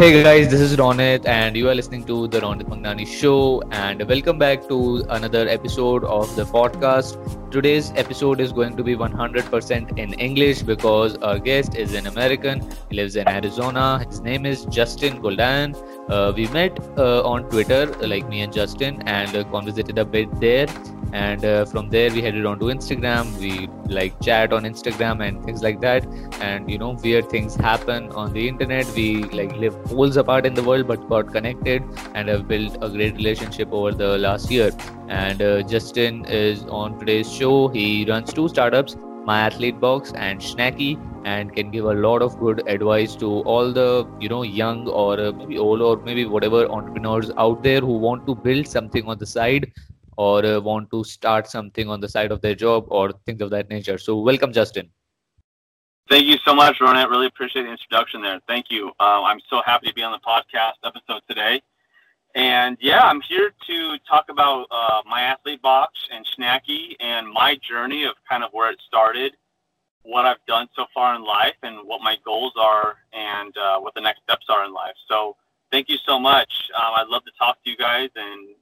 Hey guys, this is Ronit, and you are listening to the Ronit Mangnani Show. And welcome back to another episode of the podcast. Today's episode is going to be 100% in English because our guest is an American. He lives in Arizona. His name is Justin Coldiron. Uh, we met uh, on Twitter, like me and Justin, and uh, conversated a bit there. And uh, from there we headed on to instagram. We like chat on instagram and things like that. And you know weird things happen on the internet. We like live poles apart in the world but got connected and have built a great relationship over the last year. And uh, justin is on today's show. He runs two startups my athlete box and Shnacky and can give a lot of good advice to all the you know young or uh, maybe old or maybe whatever entrepreneurs out there who want to build something on the side or uh, want to start something on the side of their job or things of that nature. So, welcome, Justin. Thank you so much, Ronit. Really appreciate the introduction there. Thank you. Uh, I'm so happy to be on the podcast episode today. And yeah, I'm here to talk about uh, my athlete box and Shnacky and my journey of kind of where it started, what I've done so far in life, and what my goals are, and uh, what the next steps are in life. So, thank you so much. Um, I'd love to talk to you guys and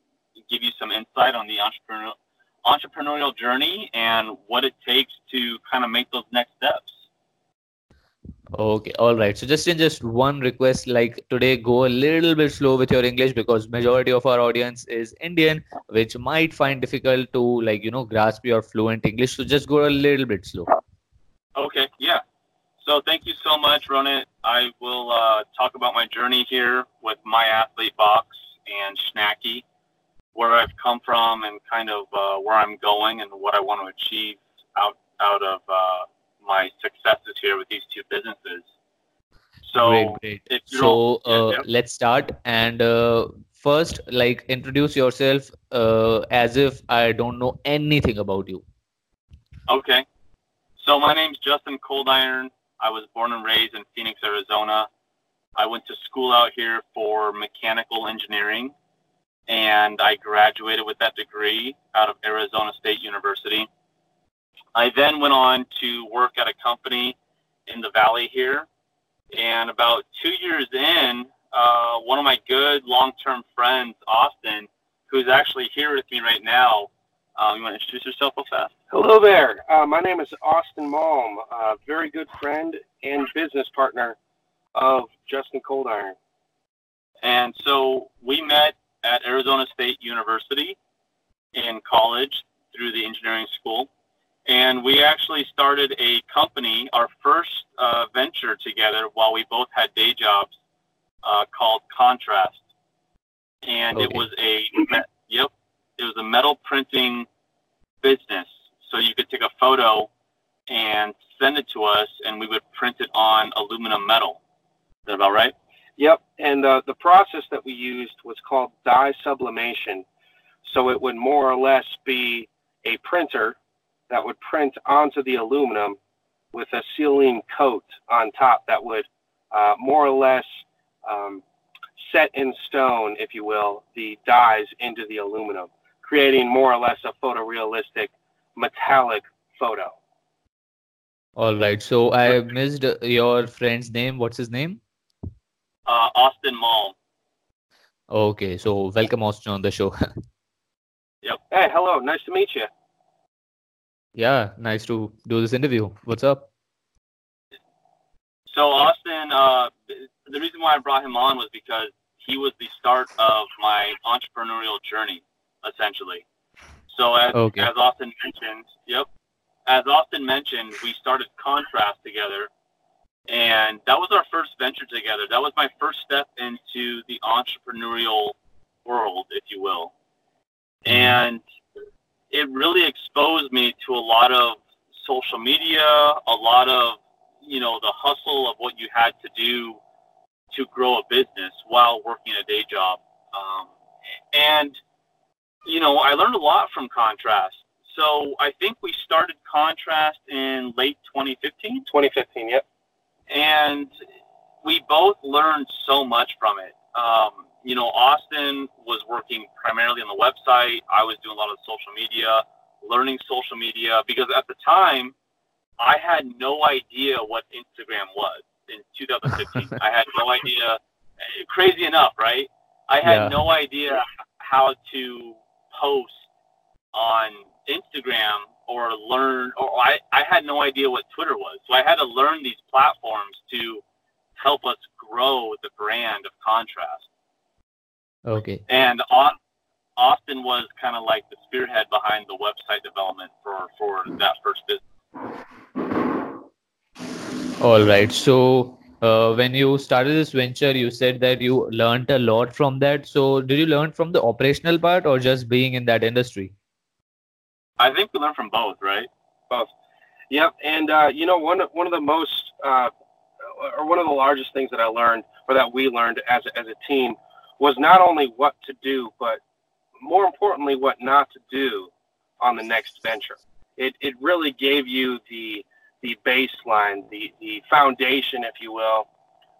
give you some insight on the entrepreneurial entrepreneurial journey and what it takes to kind of make those next steps. Okay, all right. So Justin just one request, like today, go a little bit slow with your English because majority of our audience is Indian, which might find difficult to like you know grasp your fluent English. So just go a little bit slow. Okay, yeah. So thank you so much, Ronit. I will uh, talk about my journey here with my athlete box and Shnacky where I've come from and kind of uh, where I'm going and what I want to achieve out out of uh, my successes here with these two businesses. So, great, great. so uh, yeah, let's start and uh, first, like introduce yourself uh, as if I don't know anything about you. Okay, so my name's Justin Coldiron. I was born and raised in Phoenix, Arizona. I went to school out here for mechanical engineering and I graduated with that degree out of Arizona State University. I then went on to work at a company in the valley here, and about two years in, uh, one of my good long-term friends, Austin, who's actually here with me right now. Um, you want to introduce yourself real fast? Hello there. Uh, my name is Austin Malm, a very good friend and business partner of Justin Coldiron. And so we met at Arizona State University in college through the engineering school. And we actually started a company, our first uh, venture together while we both had day jobs uh, called Contrast. And okay. it was a, yep, it was a metal printing business. So you could take a photo and send it to us and we would print it on aluminum metal. Is that about right? Yep, and uh, the process that we used was called dye sublimation. So it would more or less be a printer that would print onto the aluminum with a sealing coat on top that would uh, more or less um, set in stone, if you will, the dyes into the aluminum, creating more or less a photorealistic metallic photo. All right. So I missed your friend's name. What's his name? uh, Austin Malm. Okay, so welcome Austin on the show. yep. Hey, hello. Nice to meet you. Yeah, nice to do this interview. What's up? So Austin, uh, the reason why I brought him on was because he was the start of my entrepreneurial journey, essentially. So as, okay. as Austin mentioned, yep, as Austin mentioned, we started Contrast together and that was our first venture together. That was my first step into the entrepreneurial world, if you will. Mm-hmm. And it really exposed me to a lot of social media, a lot of, you know, the hustle of what you had to do to grow a business while working a day job. Um, and, you know, I learned a lot from Contrast. So I think we started Contrast in late 2015. 2015, yep and we both learned so much from it. Um, you know, Austin was working primarily on the website. I was doing a lot of social media, learning social media because at the time I had no idea what Instagram was in 2015. I had no idea crazy enough, right? I had yeah. no idea how to post on Instagram or learn, or I, I had no idea what Twitter was. So I had to learn these platforms to help us grow the brand of Contrast. Okay. And Austin was kind of like the spearhead behind the website development for, for that first business. All right. So uh, when you started this venture, you said that you learned a lot from that. So did you learn from the operational part or just being in that industry? I think we learned from both, right? Both. Yep. And uh, you know, one of one of the most uh, or one of the largest things that I learned, or that we learned as as a team, was not only what to do, but more importantly, what not to do on the next venture. It it really gave you the the baseline, the the foundation, if you will,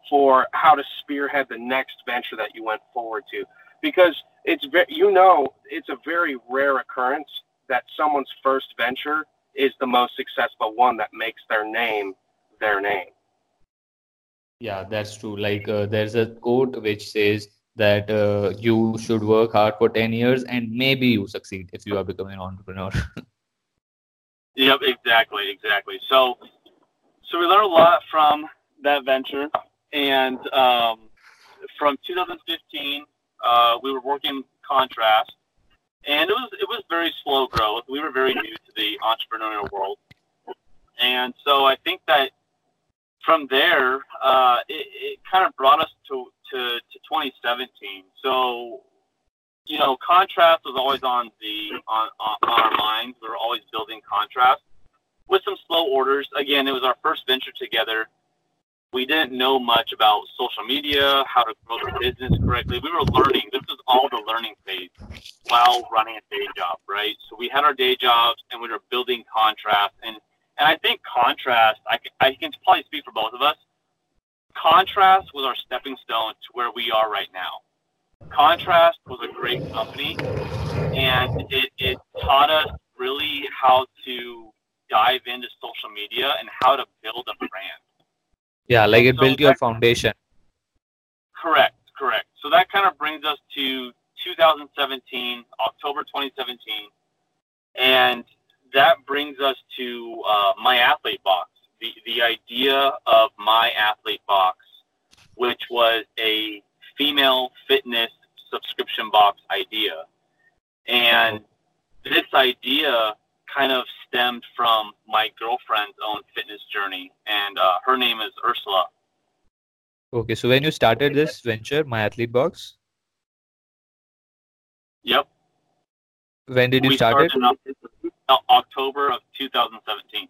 for how to spearhead the next venture that you went forward to, because it's you know it's a very rare occurrence that someone's first venture is the most successful one that makes their name their name. Yeah, that's true. Like uh, there's a quote which says that uh, you should work hard for 10 years and maybe you succeed if you are becoming an entrepreneur. yep, exactly, exactly. So, so we learned a lot from that venture, and um, from 2015, uh, we were working contrast, and it was it was very slow growth. We were very new to the entrepreneurial world, and so I think that from there, uh, it, it kind of brought us to, to, to 2017. So, you know, contrast was always on the on, on, our minds. We were always building contrast with some slow orders. Again, it was our first venture together. We didn't know much about social media, how to grow the business correctly. We were learning. This was all the learning phase while running a day job, right? So we had our day jobs and we were building contrast and and I think contrast, I, I can probably speak for both of us. Contrast was our stepping stone to where we are right now. Contrast was a great company, and it, it taught us really how to dive into social media and how to build a brand. Yeah, like it so built your foundation. Correct, correct. So that kind of brings us to 2017, October 2017, and that brings us to uh, my athlete box. The the idea of my athlete box, which was a female fitness subscription box idea, and this idea kind of stemmed from my girlfriend's own fitness journey, and uh, her name is Ursula. Okay, so when you started this venture, my athlete box. Yep. When did you we start it? October of 2017.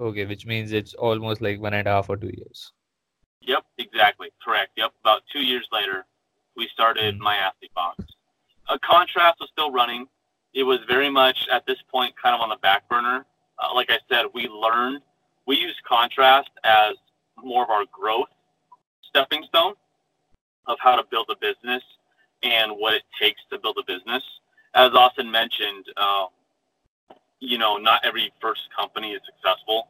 Okay, which means it's almost like one and a half or two years. Yep, exactly. Correct. Yep. About two years later, we started mm-hmm. My Athlete Box. A contrast was still running. It was very much at this point kind of on the back burner. Uh, like I said, we learned, we used contrast as more of our growth stepping stone of how to build a business and what it takes to build a business. As Austin mentioned, um, you know, not every first company is successful.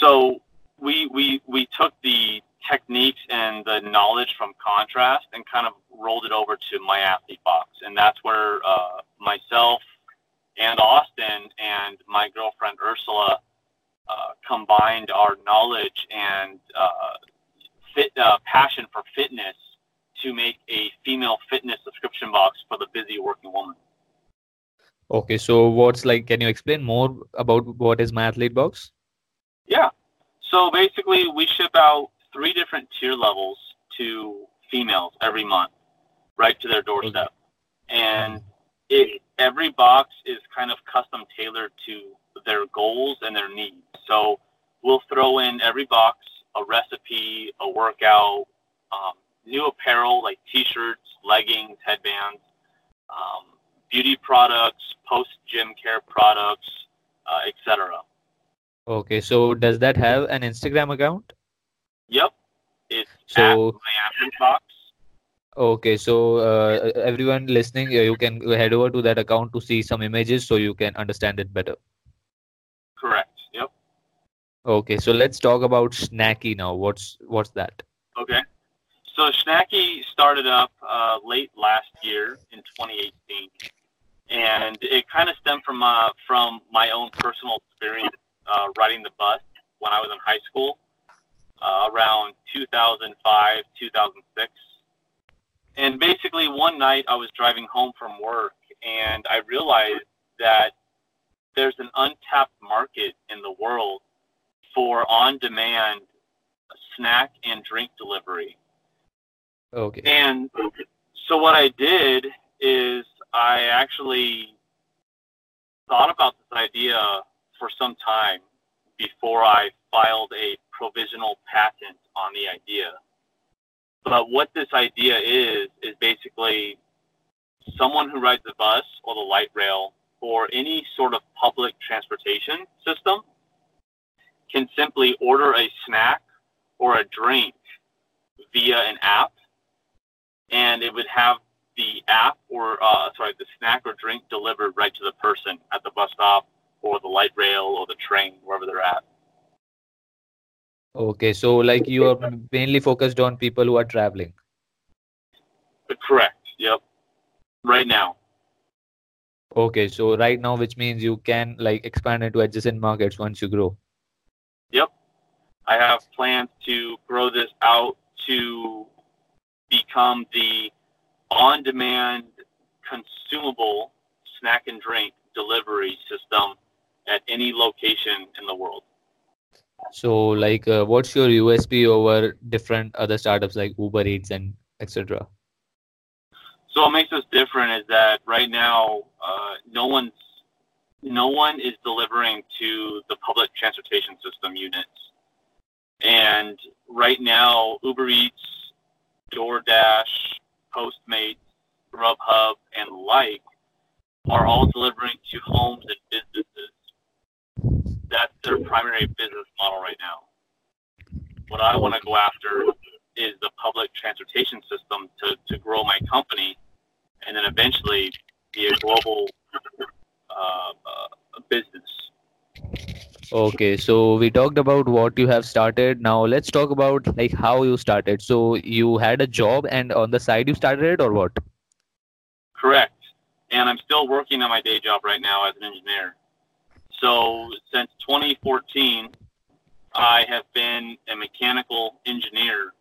So we we we took the techniques and the knowledge from contrast and kind of rolled it over to my athlete box and that's where uh, myself and austin and my girlfriend ursula uh, combined our knowledge and uh, fit uh, passion for fitness to make a female fitness subscription box for the busy working woman Okay, so what's like? Can you explain more about what is my athlete box? Yeah. So basically, we ship out three different tier levels to females every month, right to their doorstep, and it every box is kind of custom tailored to their goals and their needs. So we'll throw in every box a recipe, a workout, um, new apparel like t-shirts, leggings, headbands, um, beauty products, post gym care products, uh, etc. Okay, so does that have an Instagram account? Yep, it's so box. Okay, so uh, everyone listening, uh, you can head over to that account to see some images so you can understand it better. Correct. Yep. Okay, so let's talk about Shnacky now. What's what's that? Okay. So Shnacky started up uh, late last year in 2018, and it kind of stemmed from uh, from my own personal experience uh, riding the bus when I was in high school, uh, around 2005, 2006. And basically, one night I was driving home from work, and I realized that there's an untapped market in the world for on-demand snack and drink delivery. Okay. And so what I did is I actually thought about this idea for some time before I filed a provisional patent on the idea. But what this idea is, is basically someone who rides the bus or the light rail or any sort of public transportation system can simply order a snack or a drink via an app, and it would have the app or uh, sorry, the snack or drink delivered right to the person at the bus stop or the light rail or the train, wherever they're at. Okay, so like you are mainly focused on people who are traveling. Uh, correct. Yep. Right now. Okay, so right now, which means you can like expand into adjacent markets once you grow. Yep. I have plans to grow this out to become the on demand consumable snack and drink delivery system at any location in the world. So, like, uh, what's your USP over different other startups like Uber Eats and etc.? So, what makes us different is that right now, uh, no one's no one is delivering to the public transportation system units. And right now, Uber Eats, DoorDash, Postmates, Grubhub, and like are all delivering to homes and. That's their primary business model right now. What I want to go after is the public transportation system to, to grow my company and then eventually be a global uh, uh, business. Okay, so we talked about what you have started. Now let's talk about like how you started. So you had a job and on the side you started it or what? Correct. And I'm still working on my day job right now as an engineer. So since 2014, I have been a mechanical engineer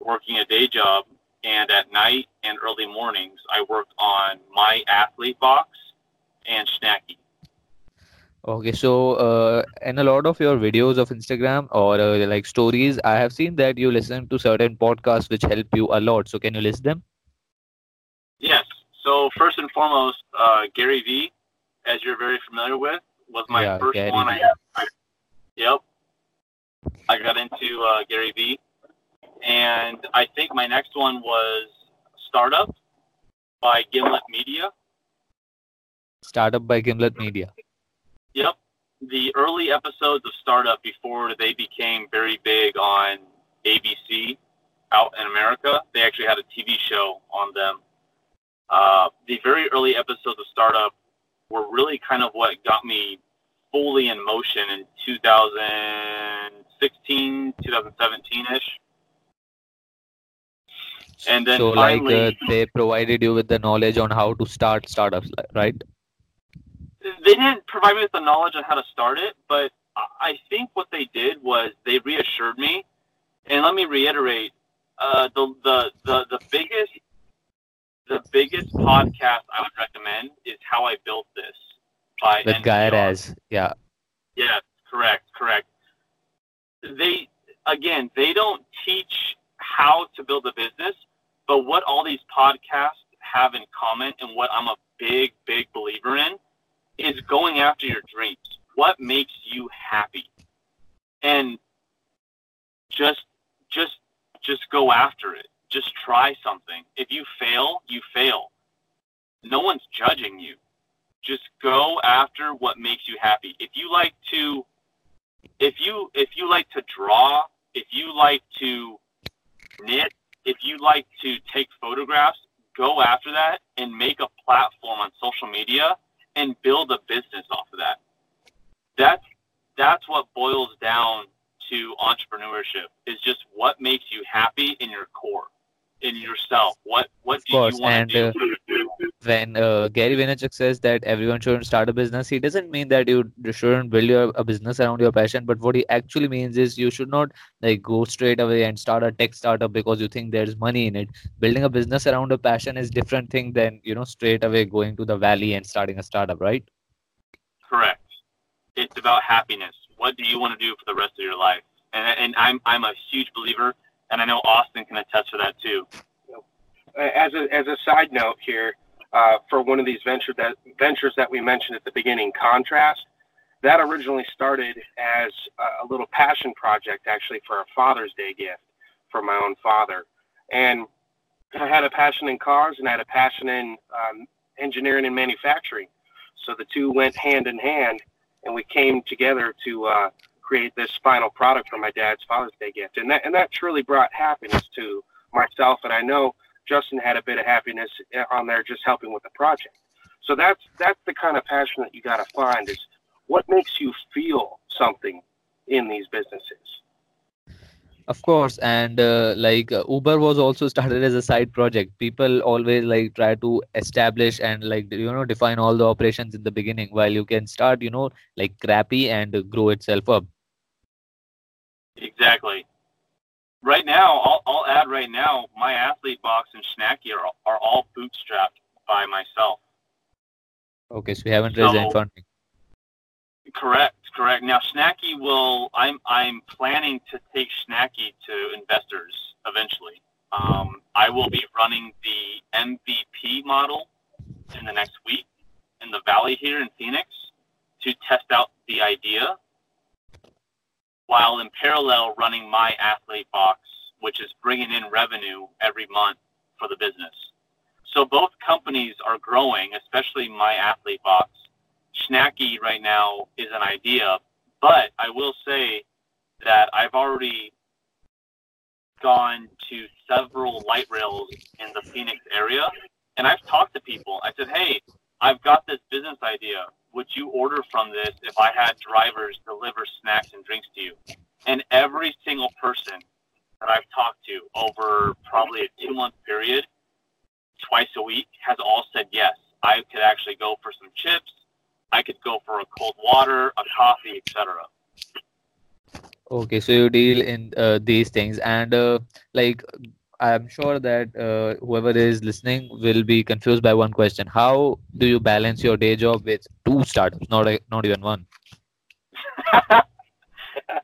working a day job and at night and early mornings I work on my athlete box and Shnacky. Okay, so uh, in a lot of your videos of Instagram or uh, like stories, I have seen that you listen to certain podcasts which help you a lot. So can you list them? Yes. So first and foremost, uh, Gary Vee, as you're very familiar with, was my yeah, first Gary one. I, I, yep. I got into uh, Gary Vee, and I think my next one was Startup by Gimlet Media. Startup by Gimlet Media. Yep. The early episodes of Startup before they became very big on ABC out in America, they actually had a TV show on them. Uh, the very early episodes of Startup were really kind of what got me fully in motion in 2016, 2017 ish. And then so, finally, like, uh, they provided you with the knowledge on how to start startups, right? they didn't provide me with the knowledge on how to start it, but I think what they did was they reassured me. And let me reiterate, uh, the, the the the biggest the biggest podcast I would recommend is How I Built This by the Guy Raz yeah yeah correct correct. They again they don't teach how to build a business, but what all these podcasts have in common and what I'm a big big believer in is going after your dreams. What makes you happy? And just just just go after it. Just try something. If you fail, you fail. No one's judging you. Just go after what makes you happy. If you like to if you if you like to draw, if you like to knit, if you like to take photographs, go after that and make a platform on social media and build a business off of that. That's that's what boils down to entrepreneurship is just what makes you happy in your core. In yourself. What what do course, you want to do? Uh, when uh, Gary Vaynerchuk says that everyone shouldn't start a business, he doesn't mean that you shouldn't build your, a business around your passion. But what he actually means is you should not like go straight away and start a tech startup because you think there's money in it. Building a business around a passion is different thing than you know straight away going to the valley and starting a startup, right? Correct. It's about happiness. What do you want to do for the rest of your life? And and I'm I'm a huge believer and I know Austin can attest to that too. As a as a side note here, uh, for one of these venture that ventures that we mentioned at the beginning, Contrast, that originally started as a, little passion project, actually for a Father's Day gift for my own father, and I had a passion in cars and I had a passion in um, engineering and manufacturing, so the two went hand in hand, and we came together to uh, create this final product for my dad's Father's Day gift, and that and that truly brought happiness to myself. And I know Justin had a bit of happiness on there just helping with the project. So that's that's the kind of passion that you got to find is what makes you feel something in these businesses. Of course, and uh, like uh, Uber was also started as a side project. People always like try to establish and like you know define all the operations in the beginning, while you can start you know like crappy and grow itself up. Exactly. Right now, I'll, I'll add right now, my athlete box and Shnacky are, are all bootstrapped by myself. Okay, so we haven't raised so, any funding. Correct, correct. Now Shnacky will. I'm I'm planning to take Shnacky to investors eventually. Um, I will be running the MVP model in the next week in the Valley here in Phoenix to test out the idea while in parallel running my athlete box, which is bringing in revenue every month for the business. So both companies are growing, especially my athlete box. Shnacky right now is an idea, but I will say that I've already gone to several light rails in the Phoenix area, and I've talked to people. I said, "Hey, I've got this business idea would you order from this if I had drivers deliver snacks and drinks to you? And every single person that I've talked to over probably a two month period, twice a week, has all said yes. I could actually go for some chips. I could go for a cold water, a coffee, etc. Okay, so you deal in uh, these things, and uh, like I'm sure that uh, whoever is listening will be confused by one question: How do you balance your day job with two startups, not a, not even one?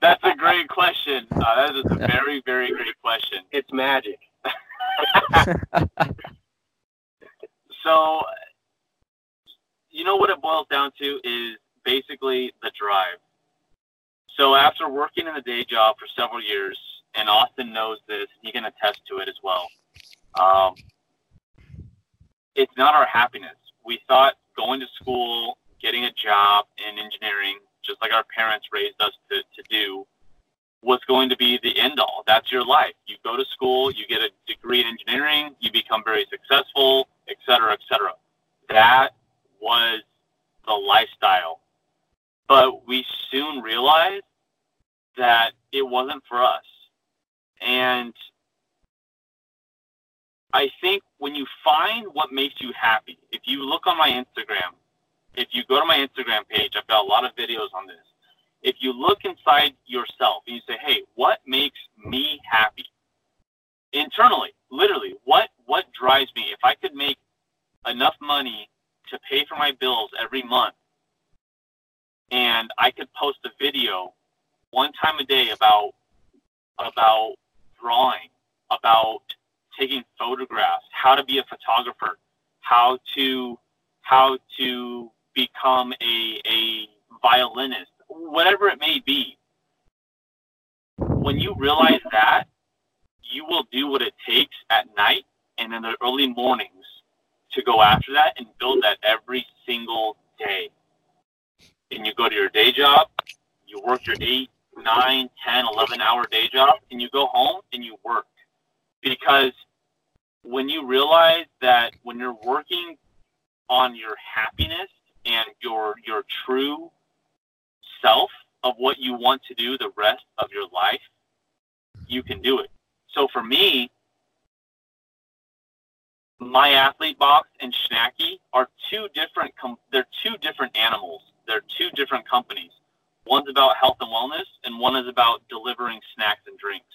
That's a great question. Uh, that is a very, very great question. It's magic. so, you know what it boils down to is basically the drive. So after working in a day job for several years, and Austin knows this. He can attest to it as well. Um, it's not our happiness. We thought going to school, getting a job in engineering, just like our parents raised us to, to do, was going to be the end all. That's your life. You go to school, you get a degree in engineering, you become very successful, et cetera, et cetera. That was the lifestyle. But we soon realized that it wasn't for us. And I think when you find what makes you happy, if you look on my Instagram, if you go to my Instagram page, I've got a lot of videos on this. If you look inside yourself and you say, "Hey, what makes me happy?" Internally, literally, what what drives me? If I could make enough money to pay for my bills every month, and I could post a video one time a day about about drawing, about taking photographs, how to be a photographer, how to how to become a, a violinist, whatever it may be. When you realize that, you will do what it takes at night and in the early mornings to go after that and build that every single day. And you go to your day job, you work your eight, nine, 10, 11 hour day job and you go home and you work. Because when you realize that when you're working on your happiness and your your true self of what you want to do the rest of your life, you can do it. So for me, my athlete box and Shnacky are two different. Com- they're two different animals. They're two different companies. One's about health and wellness, and one is about delivering snacks and drinks.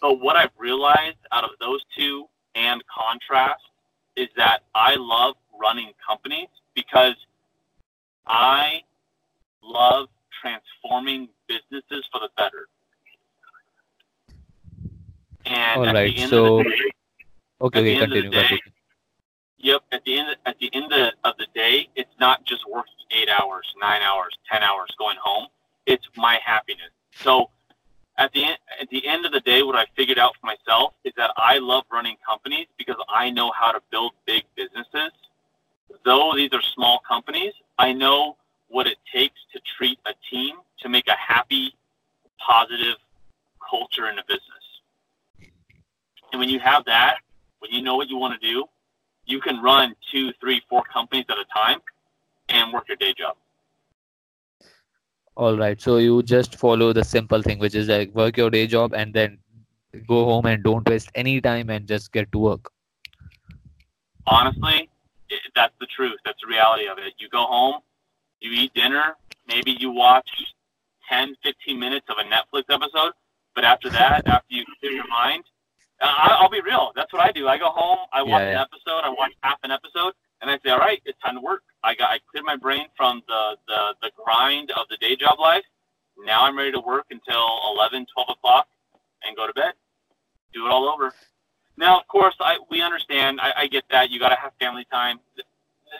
But what I've realized out of those two and contrast is that I love running companies because I love transforming businesses for the better. And All right. so, day, okay, okay continue, day, continue. Yep. At the end, at the end of the day, it's not just working eight hours, nine hours, ten hours, going home. It's my happiness. So, at the end, at the end of the day, what I figured out for myself is that I love running companies because I know how to build big businesses. Though these are small companies, I know what it takes to treat a team to make a happy, positive culture in a business. And when you have that, when you know what you want to do, you can run two, three, four companies at a time and work your day job. All right. So you just follow the simple thing, which is like work your day job and then go home and don't waste any time and just get to work. Honestly, it, that's the truth. That's the reality of it. You go home, you eat dinner, maybe you watch 10, 15 minutes of a Netflix episode, but after that, after you clear your mind, uh, I'll be real. That's what I do. I go home, I watch yeah, yeah. an episode, I watch half an episode, and I say, all right, it's time to work. I got I cleared my brain from the, the, the grind of the day job life. Now I'm ready to work until 11, 12 o'clock and go to bed. Do it all over. Now, of course, I we understand. I, I get that you got to have family time.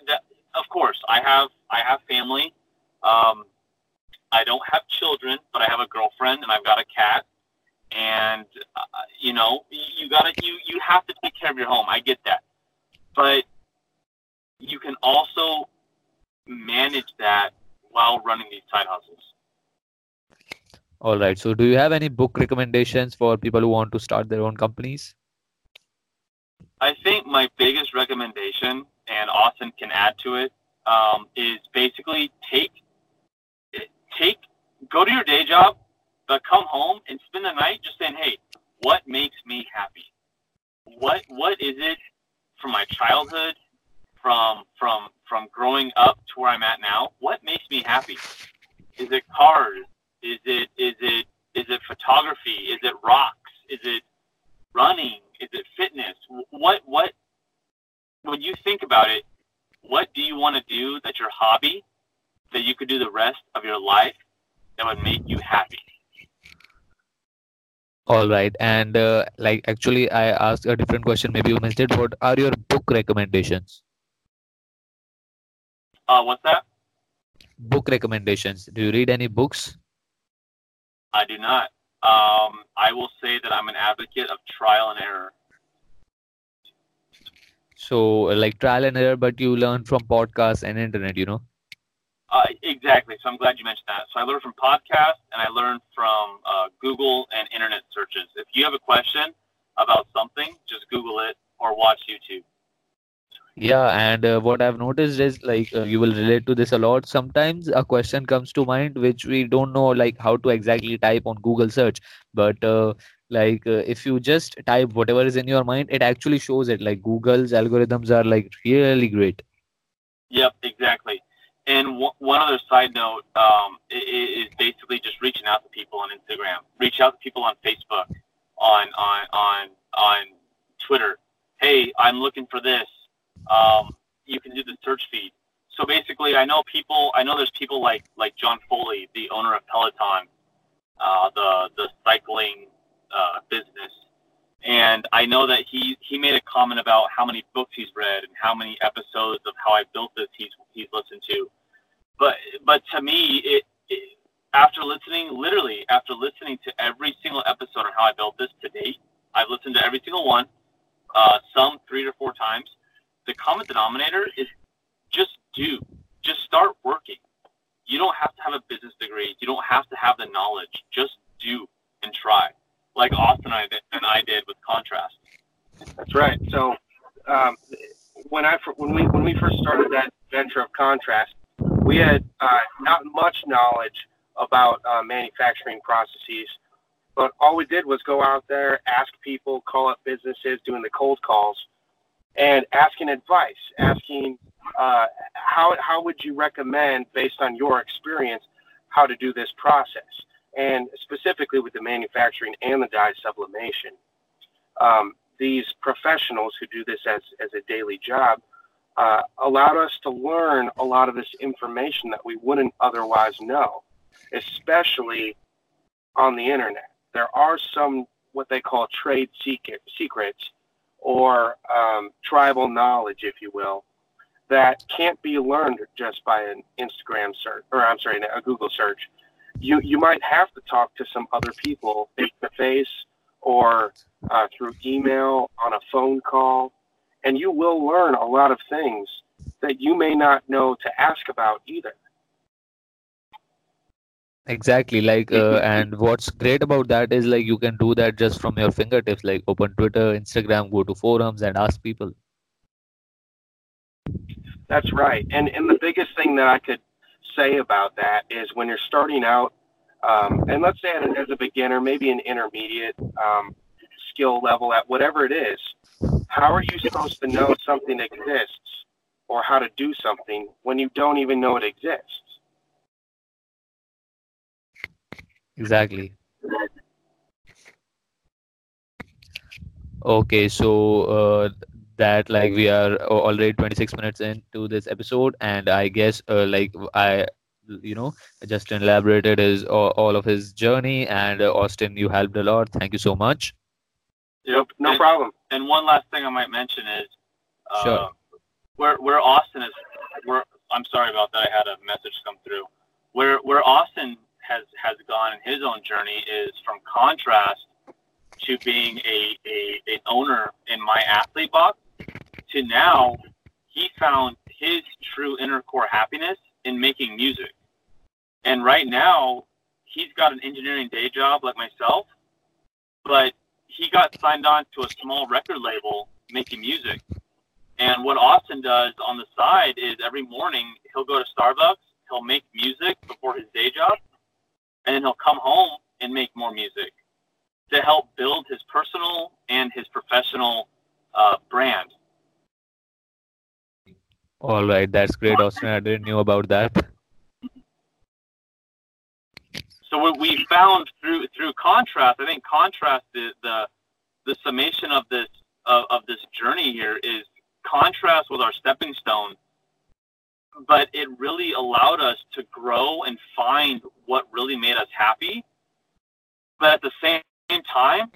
That, of course, I have I have family. Um, I don't have children, but I have a girlfriend and I've got a cat. And you know, you gotta you you have to take care of your home. I get that, but you can also manage that while running these side hustles. All right. So, do you have any book recommendations for people who want to start their own companies? I think my biggest recommendation, and Austin can add to it, um, is basically take take go to your day job, but come home and spend the night just saying, "Hey, what makes me happy? What what is it from my childhood, from from from growing up to where I'm at now? What makes me happy? Is it cars? Is it is it is it photography? Is it rocks? Is it running? Is it fitness? What what when you think about it, what do you want to do that's your hobby that you could do the rest of your life that would make you happy? All right, and uh, like actually, I asked a different question. Maybe you missed it. What are your book recommendations? Uh, what's that? Book recommendations. Do you read any books? I do not. Um, I will say that I'm an advocate of trial and error. So, like trial and error, but you learn from podcasts and internet, you know? Uh, exactly. So I'm glad you mentioned that. So I learned from podcasts and I learned from uh, Google and internet searches. If you have a question about something, just Google it or watch YouTube. Yeah, and uh, what I've noticed is like uh, you will relate to this a lot. Sometimes a question comes to mind which we don't know like how to exactly type on Google search, but uh, like uh, if you just type whatever is in your mind, it actually shows it. Like Google's algorithms are like really great. Yep, exactly. And w- one other side note um, is basically just reaching out to people on Instagram, reach out to people on Facebook, on on on on Twitter. Hey, I'm looking for this um, you can do the search feed. So basically, I know people. I know there's people like like John Foley, the owner of Peloton, uh, the the cycling uh, business, and I know that he he made a comment about how many books he's read and how many episodes of How I Built This he's he's listened to. But but to me, it, it after listening, literally after listening to every single episode on How I Built This to date, I've listened to every single one, uh, some three or four times the common denominator is just do. Just start working. You don't have to have a business degree. You don't have to have the knowledge. Just do and try, like Austin I did, and I did with Contrast. That's right. So um, when I when we when we first started that venture of Contrast, we had uh, not much knowledge about uh, manufacturing processes, but all we did was go out there, ask people, call up businesses, doing the cold calls and asking advice, asking uh, how how would you recommend, based on your experience, how to do this process, and specifically with the manufacturing and the dye sublimation. Um, these professionals who do this as as a daily job uh, allowed us to learn a lot of this information that we wouldn't otherwise know, especially on the internet. There are some what they call trade secret, secrets or um, tribal knowledge, if you will, that can't be learned just by an Instagram search, or I'm sorry, a Google search. You you might have to talk to some other people face to face or uh, through email on a phone call, and you will learn a lot of things that you may not know to ask about either. Exactly. Like, uh, and what's great about that is like you can do that just from your fingertips. Like, open Twitter, Instagram, go to forums, and ask people. That's right. And and the biggest thing that I could say about that is when you're starting out, um, and let's say as a beginner, maybe an intermediate um, skill level at whatever it is, how are you supposed to know something exists or how to do something when you don't even know it exists? Exactly. Okay, so uh, that like we are already 26 minutes into this episode, and I guess uh, like I, you know, Justin elaborated his all, of his journey, and uh, Austin, you helped a lot. Thank you so much. Yep, no and, problem. And one last thing I might mention is, uh, sure. where where Austin is, where I'm sorry about that. I had a message come through. Where where Austin has has gone in his own journey is from contrast to being a, a an owner in my athlete box to now he found his true inner core happiness in making music. And right now he's got an engineering day job like myself, but he got signed on to a small record label making music. And what Austin does on the side is every morning he'll go to Starbucks, he'll make music before his day job, and then he'll come home and make more music to help build his personal and his professional uh, brand. All right, that's great, Austin. I didn't know about that. So what we found through through contrast, I think contrast the the, the summation of this of, of this journey here is contrast with our stepping stone but it really allowed us to grow and find what really made us happy. But at the same time,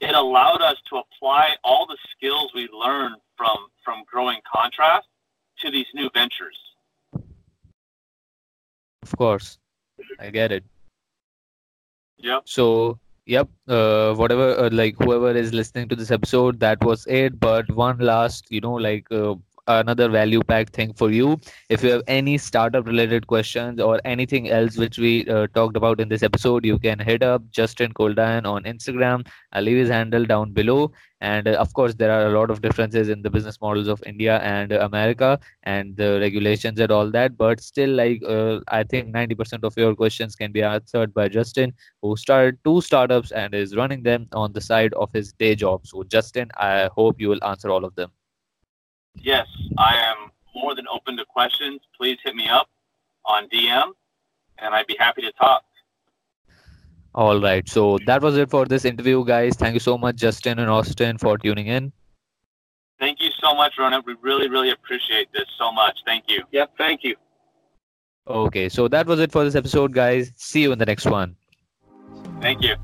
it allowed us to apply all the skills we learned from from growing contrast to these new ventures. Of course, I get it. Yep. So yep uh, whatever uh, like whoever is listening to this episode that was it but one last you know like uh, another value pack thing for you. If you have any startup related questions or anything else which we uh, talked about in this episode, you can hit up Justin Coldiron on Instagram. I'll leave his handle down below. And uh, of course, there are a lot of differences in the business models of India and America and the regulations and all that. But still, like uh, I think 90% of your questions can be answered by Justin, who started two startups and is running them on the side of his day job. So, Justin, I hope you will answer all of them. Yes, I am more than open to questions. Please hit me up on DM, and I'd be happy to talk. All right. So that was it for this interview, guys. Thank you so much, Justin and Austin, for tuning in. Thank you so much, Ronit. We really, really appreciate this so much. Thank you. Yep. Thank you. Okay. So that was it for this episode, guys. See you in the next one. Thank you.